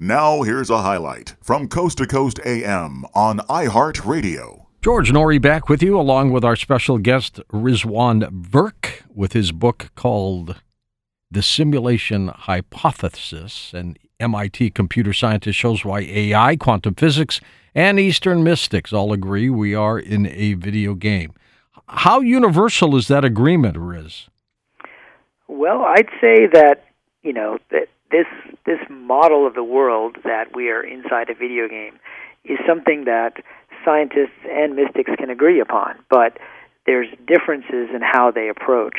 Now, here's a highlight from Coast to Coast AM on iHeartRadio. George Noory back with you, along with our special guest, Rizwan Virk, with his book called The Simulation Hypothesis. And MIT computer scientist shows why AI, quantum physics, and Eastern mystics all agree we are in a video game. How universal is that agreement, Riz? Well, I'd say that, you know, that this this model of the world that we are inside a video game is something that scientists and mystics can agree upon, but there's differences in how they approach,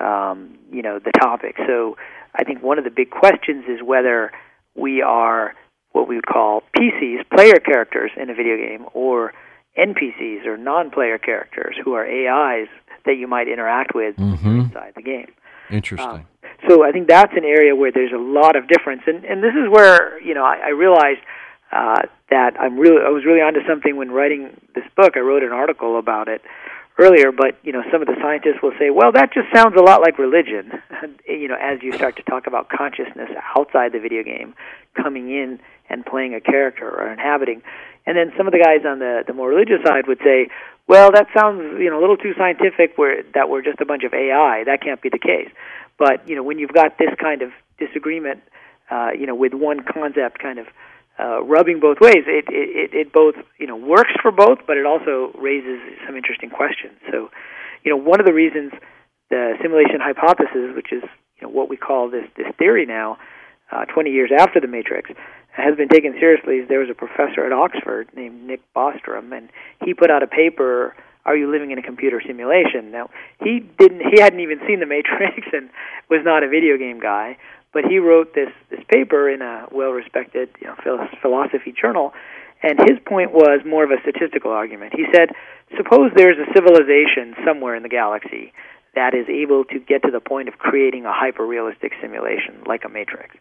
um, you know, the topic. So I think one of the big questions is whether we are what we would call PCs, player characters in a video game, or NPCs or non-player characters who are AIs that you might interact with mm-hmm. inside the game. Interesting. Um, so I think that's an area where there's a lot of difference, and and this is where you know I, I realized uh, that I'm really I was really onto something when writing this book. I wrote an article about it earlier, but you know some of the scientists will say, well, that just sounds a lot like religion. you know, as you start to talk about consciousness outside the video game, coming in and playing a character or inhabiting, and then some of the guys on the the more religious side would say, well, that sounds you know a little too scientific. Where that we're just a bunch of AI. That can't be the case. But you know, when you've got this kind of disagreement, uh, you know, with one concept kind of uh, rubbing both ways, it, it it both you know works for both, but it also raises some interesting questions. So, you know, one of the reasons the simulation hypothesis, which is you know what we call this this theory now, uh, 20 years after the Matrix, has been taken seriously. There was a professor at Oxford named Nick Bostrom, and he put out a paper are you living in a computer simulation? Now, he didn't he hadn't even seen the Matrix and was not a video game guy, but he wrote this this paper in a well-respected, you know, philosophy journal, and his point was more of a statistical argument. He said, suppose there's a civilization somewhere in the galaxy that is able to get to the point of creating a hyper-realistic simulation like a Matrix.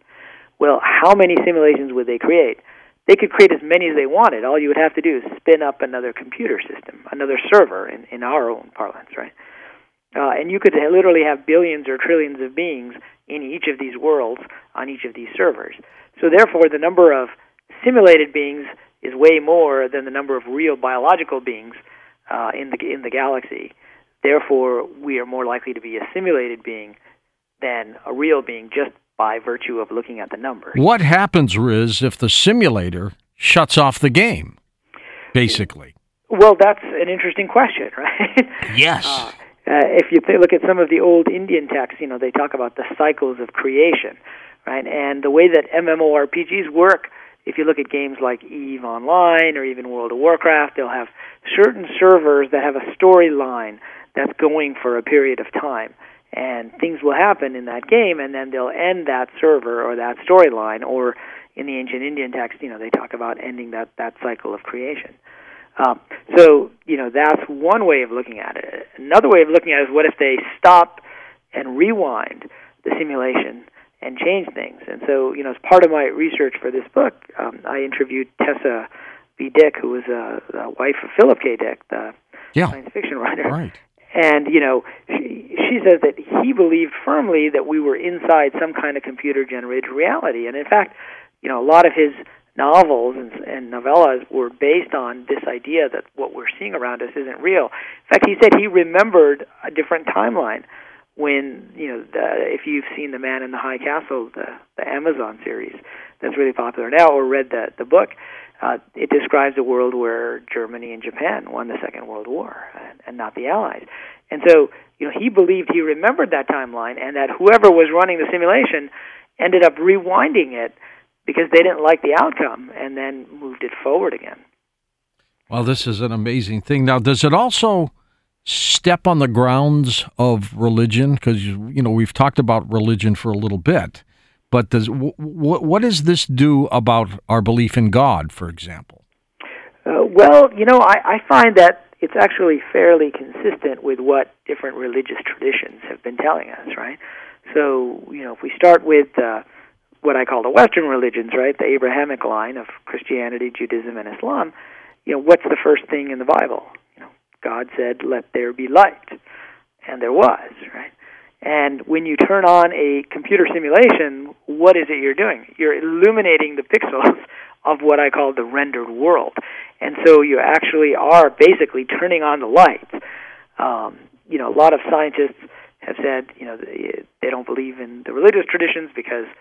Well, how many simulations would they create? they could create as many as they wanted. All you would have to do is spin up another computer system, another server in, in our own parlance, right? Uh, and you could literally have billions or trillions of beings in each of these worlds on each of these servers. So therefore, the number of simulated beings is way more than the number of real biological beings uh, in the in the galaxy. Therefore, we are more likely to be a simulated being than a real being just by virtue of looking at the numbers. What happens, Riz, if the simulator shuts off the game, basically? Well, that's an interesting question, right? Yes. Uh, uh, if you th- look at some of the old Indian texts, you know, they talk about the cycles of creation, right? And the way that MMORPGs work, if you look at games like EVE Online or even World of Warcraft, they'll have certain servers that have a storyline that's going for a period of time and things will happen in that game, and then they'll end that server or that storyline. Or in the ancient Indian text, you know, they talk about ending that that cycle of creation. Um, so you know that's one way of looking at it. Another way of looking at it is what if they stop and rewind the simulation and change things. And so you know, as part of my research for this book, um, I interviewed Tessa B. Dick, who was a, a wife of Philip K. Dick, the yeah. science fiction writer. Right. And you know, she, she says that he believed firmly that we were inside some kind of computer-generated reality. And in fact, you know, a lot of his novels and, and novellas were based on this idea that what we're seeing around us isn't real. In fact, he said he remembered a different timeline when you know the, if you've seen the Man in the High Castle, the, the Amazon series that's really popular now, or read the the book. Uh, it describes a world where Germany and Japan won the Second World War, and, and not the Allies. And so, you know, he believed he remembered that timeline, and that whoever was running the simulation ended up rewinding it because they didn't like the outcome, and then moved it forward again. Well, this is an amazing thing. Now, does it also step on the grounds of religion? Because you know we've talked about religion for a little bit. But does what does this do about our belief in God, for example? Uh, well, you know, I, I find that it's actually fairly consistent with what different religious traditions have been telling us, right? So, you know, if we start with uh, what I call the Western religions, right, the Abrahamic line of Christianity, Judaism, and Islam, you know, what's the first thing in the Bible? You know, God said, "Let there be light," and there was, right? And when you turn on a computer simulation, what is it you're doing? You're illuminating the pixels of what I call the rendered world. And so you actually are basically turning on the lights. Um, you know, a lot of scientists have said, you know, they, they don't believe in the religious traditions because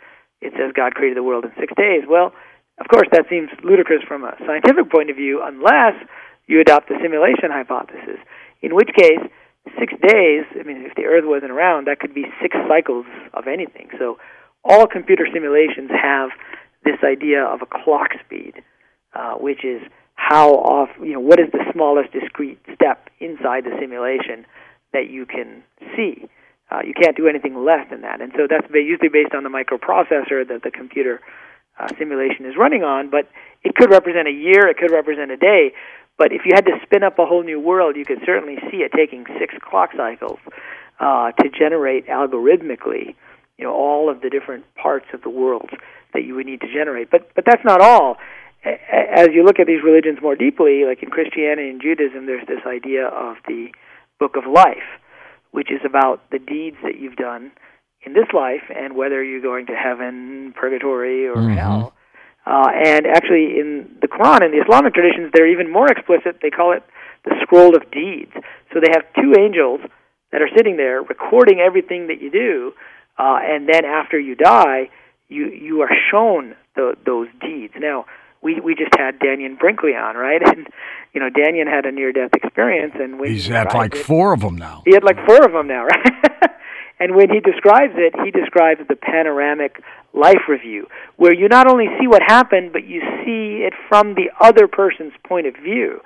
it says God created the world in six days. Well, of course, that seems ludicrous from a scientific point of view unless you adopt the simulation hypothesis, in which case, six days, I mean, if the Earth wasn't around, that could be six cycles of anything. So all computer simulations have this idea of a clock speed, uh, which is how off, you know, what is the smallest discrete step inside the simulation that you can see. Uh, you can't do anything less than that. And so that's usually based on the microprocessor that the computer uh, simulation is running on, but it could represent a year, it could represent a day. But if you had to spin up a whole new world, you could certainly see it taking six clock cycles uh, to generate algorithmically, you know, all of the different parts of the world that you would need to generate. But but that's not all. As you look at these religions more deeply, like in Christianity and Judaism, there's this idea of the book of life, which is about the deeds that you've done in this life and whether you're going to heaven, purgatory, or Mhm. hell. Uh, and actually, in the Quran and the Islamic traditions, they're even more explicit. They call it the scroll of deeds. So they have two angels that are sitting there recording everything that you do, uh, and then after you die, you you are shown the, those deeds. Now, we we just had Dannion Brinkley on, right? And you know, Dannion had a near death experience, and when He's he had like it- four of them now. he had like four of them now, right? and when he describes it, he describes the panoramic life review, where you not only see what happened, but you see it from the other person's point of view,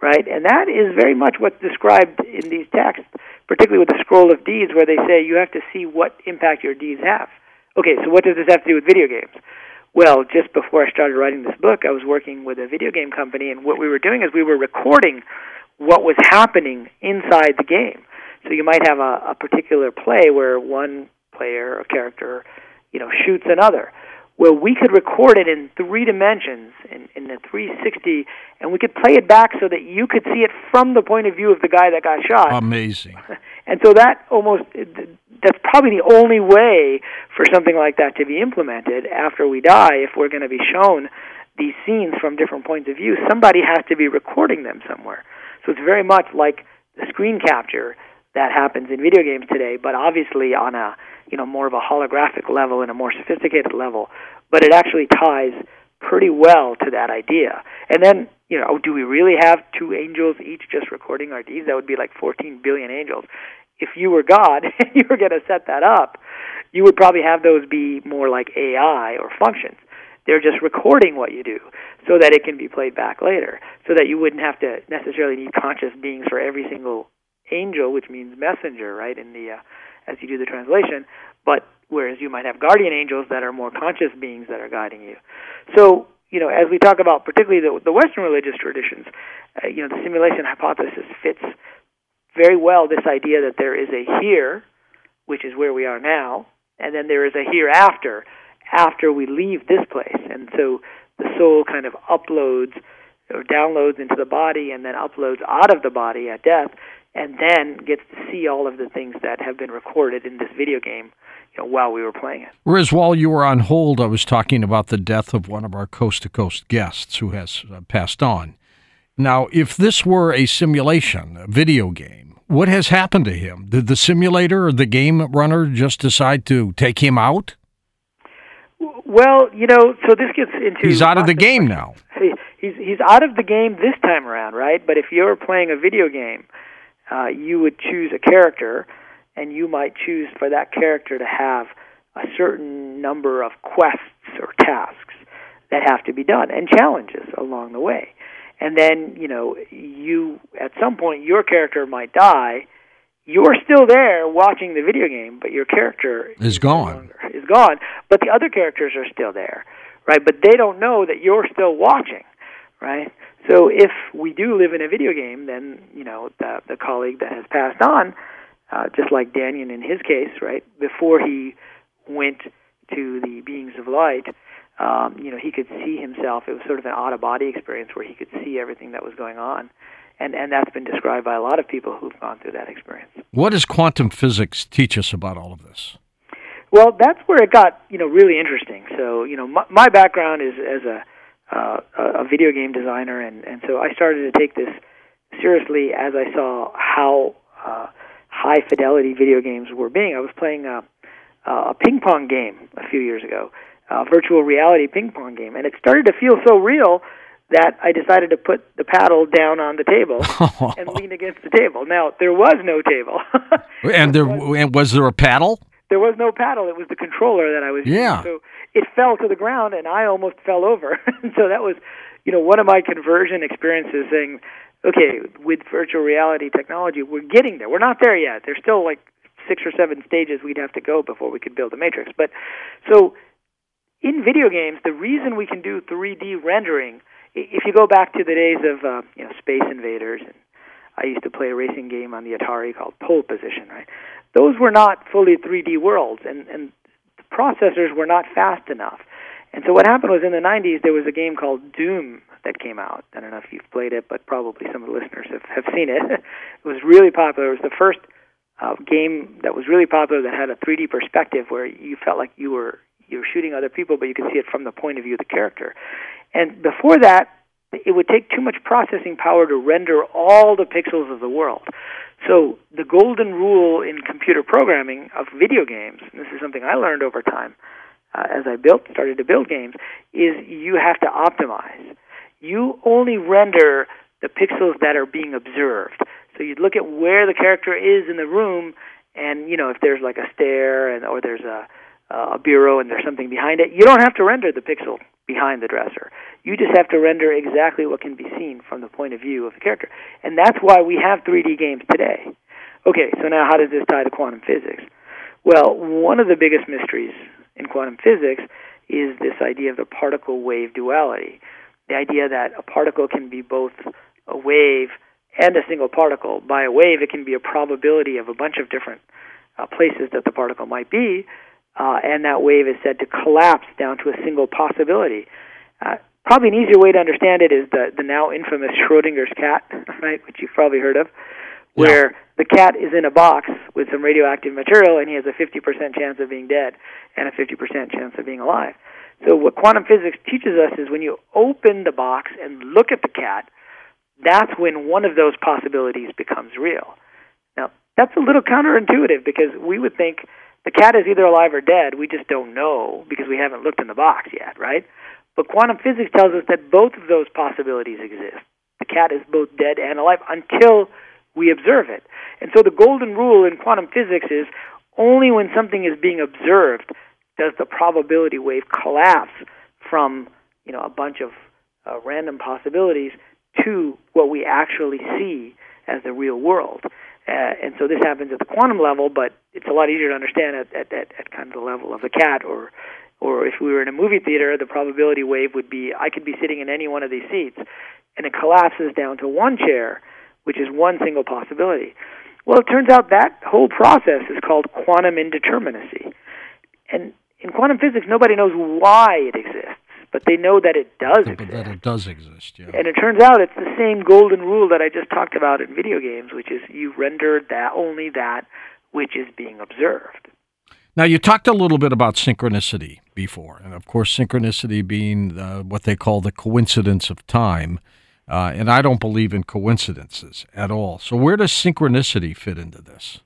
right? And that is very much what's described in these texts, particularly with the scroll of deeds, where they say you have to see what impact your deeds have. Okay, so what does this have to do with video games? Well, just before I started writing this book, I was working with a video game company, and what we were doing is we were recording what was happening inside the game. So you might have a, a particular play where one player or character, you know, shoots another. Well, we could record it in three dimensions, in, in the 360, and we could play it back so that you could see it from the point of view of the guy that got shot. Amazing. And so that almost that's probably the only way for something like that to be implemented after we die if we're going to be shown these scenes from different points of view somebody has to be recording them somewhere so it's very much like the screen capture that happens in video games today but obviously on a you know more of a holographic level and a more sophisticated level. But it actually ties pretty well to that idea. And then you know do we really have two angels each just recording our deeds? That would be like 14 billion angels. If you were God and you were going to set that up, you would probably have those be more like AI or functions. They're just recording what you do so that it can be played back later, so that you wouldn't have to necessarily need conscious beings for every single angel, which means messenger, right? In the uh, as you do the translation, but whereas you might have guardian angels that are more conscious beings that are guiding you. So you know, as we talk about particularly the, the Western religious traditions, uh, you know, the simulation hypothesis fits very well this idea that there is a here, which is where we are now, and then there is a hereafter, after we leave this place. And so the soul kind of uploads or downloads into the body and then uploads out of the body at death and then gets to see all of the things that have been recorded in this video game you know, while we were playing it. Whereas while you were on hold, I was talking about the death of one of our coast to coast guests who has uh, passed on. Now, if this were a simulation, a video game, what has happened to him? Did the simulator or the game runner just decide to take him out? Well, you know, so this gets into He's out of the game now. He's he's out of the game this time around, right? But if you're playing a video game, uh, you would choose a character, and you might choose for that character to have a certain number of quests or tasks that have to be done and challenges along the way. And then, you know, you at some point your character might die. You're still there watching the video game, but your character Is gone. longer- Is gone, but the other characters are still there, right? But they don't know that you're still watching, right? So if we do live in a video game, then you know the the colleague that has passed on, uh, just like Dannion in his case, right? Before he went to the beings of light, um, you know, he could see himself. It was sort of an out of body experience where he could see everything that was going on, and and that's been described by a lot of people who've gone through that experience. What does quantum physics teach us about all of this? Well, that's where it got you know really interesting. So you know my, my background is as a uh, a video game designer, and and so I started to take this seriously as I saw how uh, high fidelity video games were being. I was playing a, a ping pong game a few years ago, a virtual reality ping pong game, and it started to feel so real that I decided to put the paddle down on the table and lean against the table. Now there was no table, and there and was there a paddle? There was no paddle. It was the controller that I was yeah. using. So it fell to the ground, and I almost fell over. so that was, you know, one of my conversion experiences. Saying, okay, with virtual reality technology, we're getting there. We're not there yet. There's still like six or seven stages we'd have to go before we could build a matrix. But so in video games, the reason we can do 3D rendering if you go back to the days of uh, you know Space Invaders, and I used to play a racing game on the Atari called Pole Position, right? Those were not fully 3D worlds, and and the processors were not fast enough. And so what happened was in the 90s there was a game called Doom that came out. I don't know if you've played it, but probably some of the listeners have have seen it. it was really popular. It was the first uh, game that was really popular that had a 3D perspective where you felt like you were you were shooting other people, but you could see it from the point of view of the character. And before that, it would take too much processing power to render all the pixels of the world. So the golden rule in computer programming of video games, and this is something I learned over time uh, as I built started to build games, is you have to optimize. You only render the pixels that are being observed. So you'd look at where the character is in the room, and you know if there's like a stair and or there's a a bureau and there's something behind it, you don't have to render the pixel behind the dresser. You just have to render exactly what can be seen from the point of view of the character. And that's why we have 3D games today. Okay, so now how does this tie to quantum physics? Well, one of the biggest mysteries in quantum physics is this idea of the particle wave duality. The idea that a particle can be both a wave and a single particle. By a wave, it can be a probability of a bunch of different uh, places that the particle might be, uh, and that wave is said to collapse down to a single possibility. Uh, probably an easier way to understand it is the the now infamous Schrodinger's cat, right, which you've probably heard of, where yeah. the cat is in a box with some radioactive material and he has a 50% chance of being dead and a 50% chance of being alive. So what quantum physics teaches us is when you open the box and look at the cat, that's when one of those possibilities becomes real. Now, that's a little counterintuitive because we would think the cat is either alive or dead. We just don't know because we haven't looked in the box yet, right? But quantum physics tells us that both of those possibilities exist. The cat is both dead and alive until we observe it. And so the golden rule in quantum physics is only when something is being observed does the probability wave collapse from, you know, a bunch of uh, random possibilities to what we actually see as the real world. Uh, and so this happens at the quantum level, but it's a lot easier to understand at, at, at, at kind of the level of the cat or or if we were in a movie theater, the probability wave would be I could be sitting in any one of these seats, and it collapses down to one chair, which is one single possibility. Well, it turns out that whole process is called quantum indeterminacy. And in quantum physics, nobody knows why it exists but they know that it does exist. That it does exist, yeah. And it turns out it's the same golden rule that I just talked about in video games, which is you render that only that which is being observed. Now, you talked a little bit about synchronicity before, and of course, synchronicity being the, what they call the coincidence of time. Uh, and I don't believe in coincidences at all. So, where does synchronicity fit into this?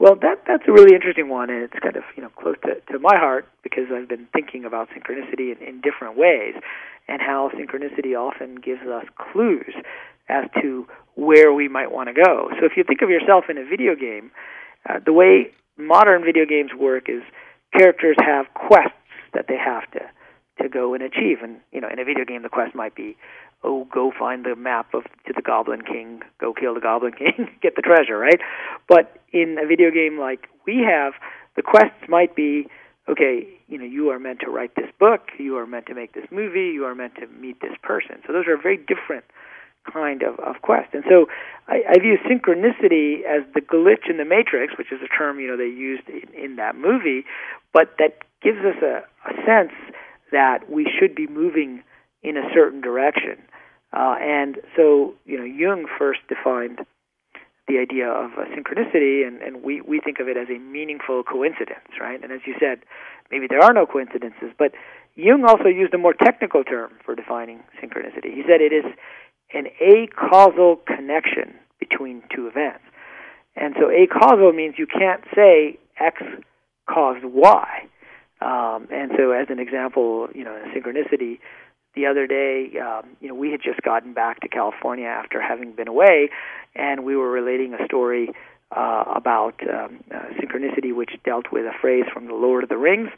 Well, that that's a really interesting one, and it's kind of you know close to, to my heart because I've been thinking about synchronicity in, in different ways, and how synchronicity often gives us clues as to where we might want to go. So if you think of yourself in a video game, uh, the way modern video games work is characters have quests that they have to to go and achieve. And you know, in a video game, the quest might be, oh, go find the map of to the Goblin King, go kill the Goblin King, get the treasure, right? But in a video game like we have, the quests might be, okay, you know, you are meant to write this book, you are meant to make this movie, you are meant to meet this person. So those are very different kind of, of quest. And so I, I view synchronicity as the glitch in the matrix, which is a term, you know, they used in, in that movie, but that gives us a, a sense that we should be moving in a certain direction. Uh, and so, you know, Jung first defined the idea of uh, synchronicity, and, and we, we think of it as a meaningful coincidence, right? And as you said, maybe there are no coincidences, but Jung also used a more technical term for defining synchronicity. He said it is an acausal connection between two events. And so acausal means you can't say X caused Y. Um, and so, as an example, you know, synchronicity, the other day, um, you know, we had just gotten back to California after having been away, and we were relating a story uh, about um, uh, synchronicity, which dealt with a phrase from the Lord of the Rings,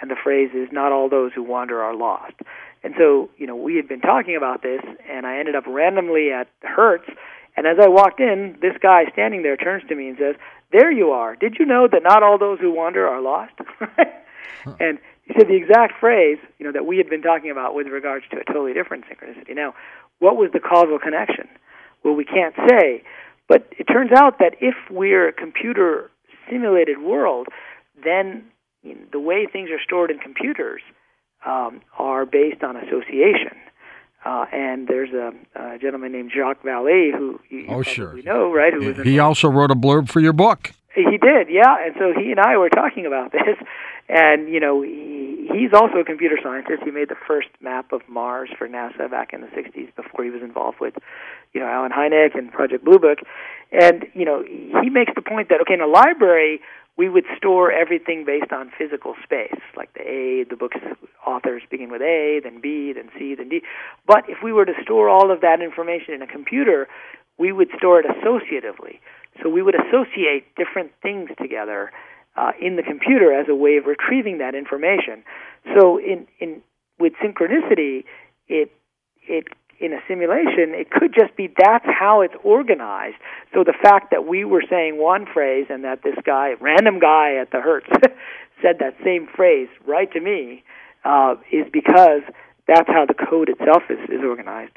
and the phrase is "Not all those who wander are lost." And so, you know, we had been talking about this, and I ended up randomly at Hertz, and as I walked in, this guy standing there turns to me and says, "There you are. Did you know that not all those who wander are lost?" and he said the exact phrase, you know, that we had been talking about with regards to a totally different synchronicity. Now, what was the causal connection? Well, we can't say, but it turns out that if we're a computer simulated world, then the way things are stored in computers um, are based on association. Uh, and there's a, a, gentleman named Jacques Vallée who you, oh, sure. know, right? Who he, was he also wrote a blurb for your book. He did, yeah. And so he and I were talking about this, and you know, he, he's also a computer scientist. He made the first map of Mars for NASA back in the '60s before he was involved with, you know, Allen Hynek and Project Blue Book. And you know, he makes the point that okay, in a library we would store everything based on physical space, like the A, the book's authors begin with A, then B, then C, then D. But if we were to store all of that information in a computer, we would store it associatively. So we would associate different things together uh, in the computer as a way of retrieving that information. So in, in with synchronicity, it it in a simulation, it could just be that's how it's organized. So the fact that we were saying one phrase and that this guy, random guy at the Hertz, said that same phrase right to me uh, is because that's how the code itself is, is organized.